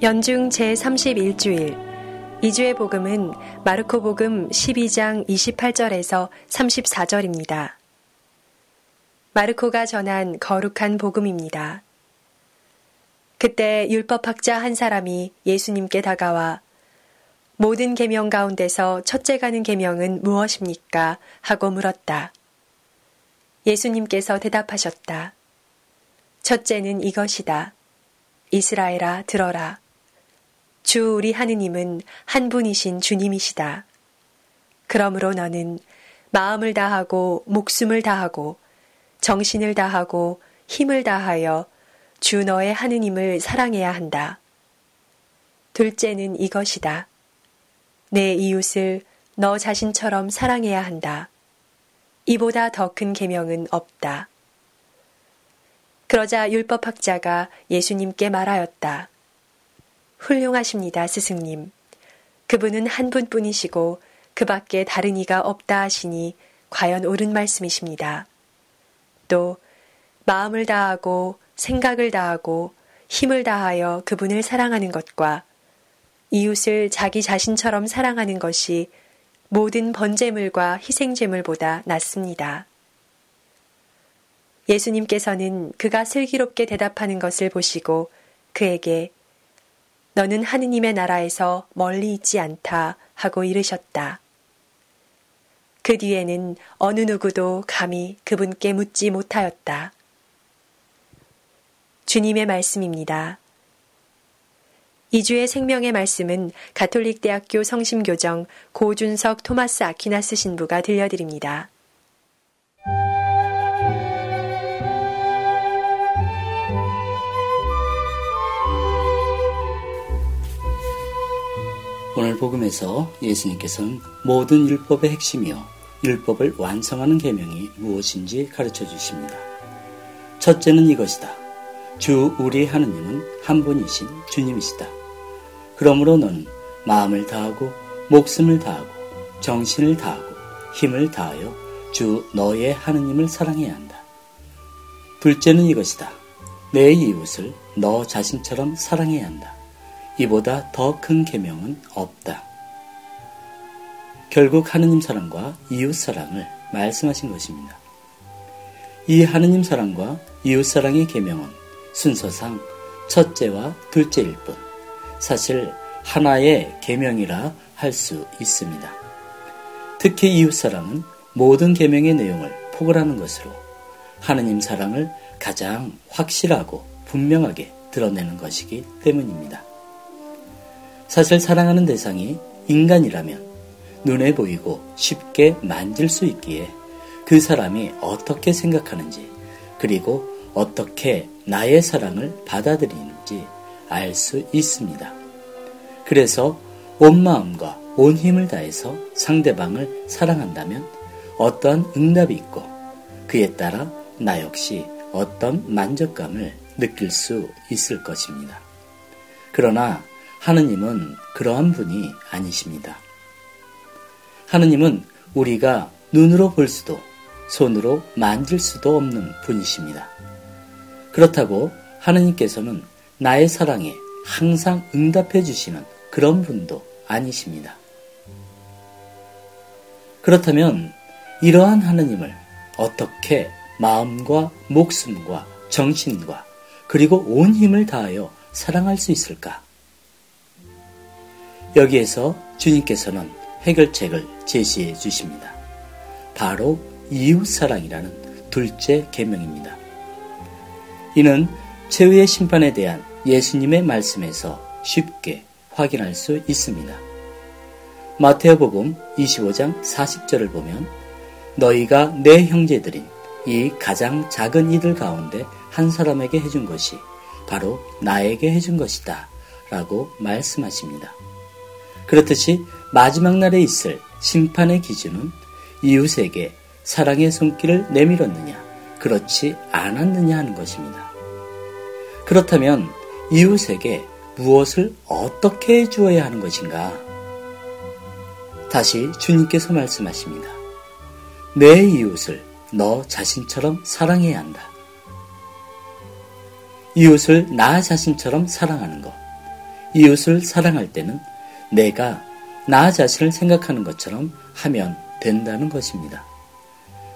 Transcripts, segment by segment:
연중 제31주일 2주의 복음은 마르코 복음 12장 28절에서 34절입니다. 마르코가 전한 거룩한 복음입니다. 그때 율법학자 한 사람이 예수님께 다가와 모든 계명 가운데서 첫째 가는 계명은 무엇입니까? 하고 물었다. 예수님께서 대답하셨다. 첫째는 이것이다. 이스라엘아 들어라. 주 우리 하느님은 한 분이신 주님이시다. 그러므로 너는 마음을 다하고 목숨을 다하고 정신을 다하고 힘을 다하여 주 너의 하느님을 사랑해야 한다. 둘째는 이것이다. 내 이웃을 너 자신처럼 사랑해야 한다. 이보다 더 큰 계명은 없다. 그러자 율법학자가 예수님께 말하였다. 훌륭하십니다, 스승님. 그분은 한 분뿐이시고 그 밖에 다른 이가 없다 하시니 과연 옳은 말씀이십니다. 또 마음을 다하고 생각을 다하고 힘을 다하여 그분을 사랑하는 것과 이웃을 자기 자신처럼 사랑하는 것이 모든 번제물과 희생제물보다 낫습니다. 예수님께서는 그가 슬기롭게 대답하는 것을 보시고 그에게 너는 하느님의 나라에서 멀리 있지 않다 하고 이르셨다. 그 뒤에는 어느 누구도 감히 그분께 묻지 못하였다. 주님의 말씀입니다. 이주의 생명의 말씀은 가톨릭대학교 성심교정 고준석 토마스 아퀴나스 신부가 들려드립니다. 오늘 복음에서 예수님께서는 모든 율법의 핵심이요 율법을 완성하는 계명이 무엇인지 가르쳐 주십니다. 첫째는 이것이다. 주 우리 하느님은 한 분이신 주님이시다. 그러므로 너는 마음을 다하고 목숨을 다하고 정신을 다하고 힘을 다하여 주 너의 하느님을 사랑해야 한다. 둘째는 이것이다. 내 이웃을 너 자신처럼 사랑해야 한다. 이보다 더 큰 계명은 없다. 결국 하느님 사랑과 이웃 사랑을 말씀하신 것입니다. 이 하느님 사랑과 이웃 사랑의 계명은 순서상 첫째와 둘째일 뿐 사실 하나의 계명이라 할 수 있습니다. 특히 이웃 사랑은 모든 계명의 내용을 포괄하는 것으로 하느님 사랑을 가장 확실하고 분명하게 드러내는 것이기 때문입니다. 사실 사랑하는 대상이 인간이라면 눈에 보이고 쉽게 만질 수 있기에 그 사람이 어떻게 생각하는지 그리고 어떻게 나의 사랑을 받아들이는지 알 수 있습니다. 그래서 온 마음과 온 힘을 다해서 상대방을 사랑한다면 어떤 응답이 있고 그에 따라 나 역시 어떤 만족감을 느낄 수 있을 것입니다. 그러나 하느님은 그러한 분이 아니십니다. 하느님은 우리가 눈으로 볼 수도 손으로 만질 수도 없는 분이십니다. 그렇다고 하느님께서는 나의 사랑에 항상 응답해 주시는 그런 분도 아니십니다. 그렇다면 이러한 하느님을 어떻게 마음과 목숨과 정신과 그리고 온 힘을 다하여 사랑할 수 있을까? 여기에서 주님께서는 해결책을 제시해 주십니다. 바로 이웃사랑이라는 둘째 계명입니다. 이는 최후의 심판에 대한 예수님의 말씀에서 쉽게 확인할 수 있습니다. 마테오복음 25장 40절을 보면 너희가 내 형제들인 이 가장 작은 이들 가운데 한 사람에게 해준 것이 바로 나에게 해준 것이다 라고 말씀하십니다. 그렇듯이 마지막 날에 있을 심판의 기준은 이웃에게 사랑의 손길을 내밀었느냐, 그렇지 않았느냐 하는 것입니다. 그렇다면 이웃에게 무엇을 어떻게 해주어야 하는 것인가? 다시 주님께서 말씀하십니다. 내 이웃을 너 자신처럼 사랑해야 한다. 이웃을 나 자신처럼 사랑하는 것. 이웃을 사랑할 때는 내가 나 자신을 생각하는 것처럼 하면 된다는 것입니다.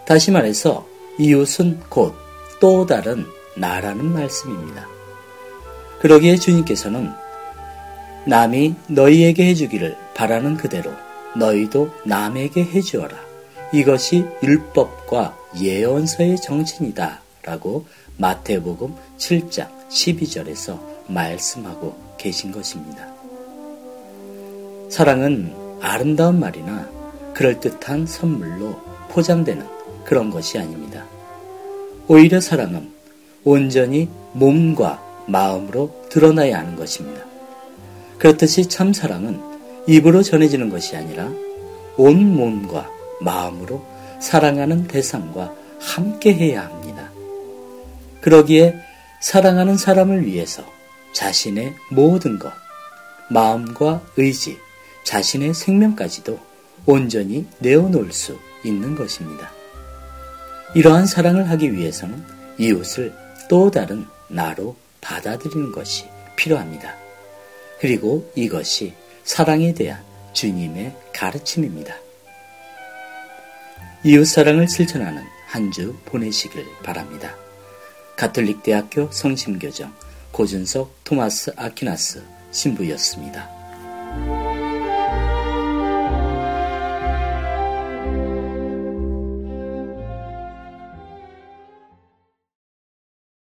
다시 말해서 이웃은 곧 또 다른 나라는 말씀입니다. 그러기에 주님께서는 남이 너희에게 해주기를 바라는 그대로 너희도 남에게 해주어라. 이것이 율법과 예언서의 정신이다. 라고 마태복음 7장 12절에서 말씀하고 계신 것입니다. 사랑은 아름다운 말이나 그럴듯한 선물로 포장되는 그런 것이 아닙니다. 오히려 사랑은 온전히 몸과 마음으로 드러나야 하는 것입니다. 그렇듯이 참 사랑은 입으로 전해지는 것이 아니라 온 몸과 마음으로 사랑하는 대상과 함께 해야 합니다. 그러기에 사랑하는 사람을 위해서 자신의 모든 것, 마음과 의지, 자신의 생명까지도 온전히 내어놓을 수 있는 것입니다. 이러한 사랑을 하기 위해서는 이웃을 또 다른 나로 받아들이는 것이 필요합니다. 그리고 이것이 사랑에 대한 주님의 가르침입니다. 이웃 사랑을 실천하는 한 주 보내시길 바랍니다. 가톨릭 대학교 성심교정 고준석 토마스 아키나스 신부였습니다.